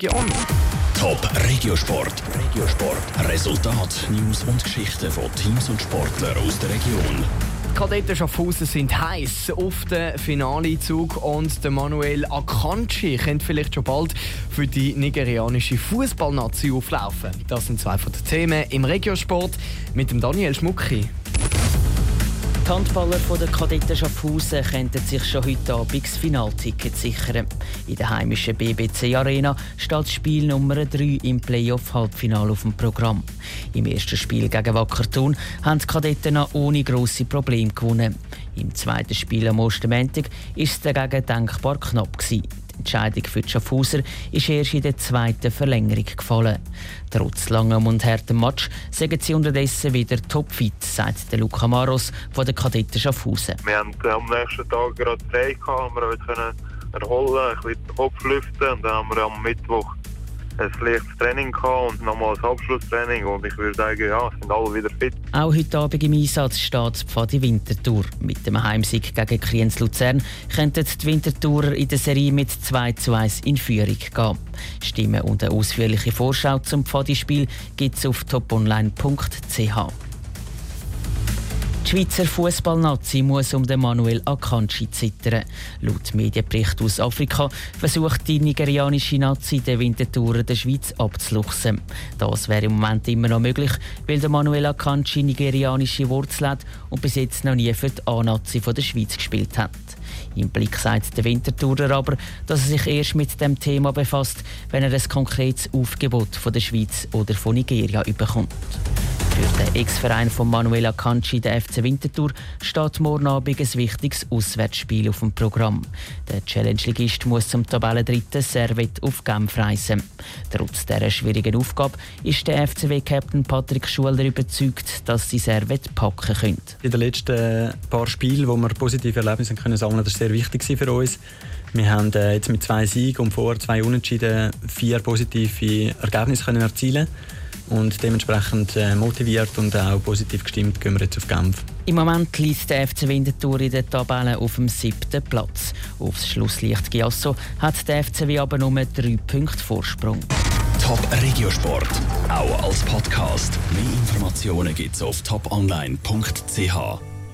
Region. Top Regiosport. Regiosport. Resultat, News und Geschichten von Teams und Sportlern aus der Region. Die Kadetten Schaffhausen sind heiß auf den Finalezug und der Manuel Akanji könnte vielleicht schon bald für die nigerianische Fußballnazi auflaufen. Das sind zwei von den Themen im Regiosport mit dem Daniel Schmucki. Die Handballer von der Kadetten Schaffhausen könnten sich schon heute Abend das Finalticket sichern. In der heimischen BBC Arena steht Spiel Nummer 3 im Playoff-Halbfinale auf dem Programm. Im ersten Spiel gegen Wackertun haben die Kadetten noch ohne grosse Probleme gewonnen. Im zweiten Spiel am Ostermäntig war es dagegen denkbar knapp. Gewesen. Entscheidung für die Schaffhauser ist erst in der zweiten Verlängerung gefallen. Trotz langem und hartem Match sagen sie unterdessen wieder topfit, sagt Luca Maros von der Kadetten Schaffhausen. Wir haben am nächsten Tag gerade frei gehabt, wir können erholen, ein bisschen den Kopf lüften und dann haben wir am Mittwoch ein leichtes Training gehabt und nochmal ein Abschlusstraining und ich würde sagen, ja, sind alle wieder fit. Auch heute Abend im Einsatz steht Pfadi Winterthur. Mit dem Heimsieg gegen Kriens Luzern könnten die Winterthurer in der Serie mit 2 zu 1 in Führung gehen. Stimmen und eine ausführliche Vorschau zum Pfadi-Spiel gibt es auf toponline.ch. Die Schweizer Fußballnazi muss um den Manuel Akanji zittern. Laut Medienbericht aus Afrika versucht die nigerianische Nazi den Wintertouren der Schweiz abzuluchsen. Das wäre im Moment immer noch möglich, weil der Manuel Akanji nigerianische Wurzeln hat und bis jetzt noch nie für die A-Nazi der Schweiz gespielt hat. Im Blick sagt der Wintertourer aber, dass er sich erst mit dem Thema befasst, wenn er ein konkretes Aufgebot von der Schweiz oder von Nigeria überkommt. Für den Ex-Verein von Manuel Akanji, der FC Winterthur, steht morgen Abend ein wichtiges Auswärtsspiel auf dem Programm. Der Challenge-Ligist muss zum Tabellendritten Servet auf Genf reisen. Trotz dieser schwierigen Aufgabe ist der FCW-Captain Patrick Schuler überzeugt, dass sie Servet packen können. In den letzten paar Spielen, wo wir positive Erlebnisse können sammeln, das war sehr wichtig für uns. Wir haben äh, jetzt mit zwei Siegen und vorher zwei Unentschieden vier positive Ergebnisse können erzielen und dementsprechend äh, motiviert und auch positiv gestimmt gehen wir jetzt auf Genf. Im Moment liegt der FC Winterthur in der Tabelle auf dem siebten Platz. Aufs Schlusslicht Giasso hat der FCW aber nur drei Punkte Vorsprung. Top Regiosport, auch als Podcast. Mehr Informationen gibt's auf toponline.ch.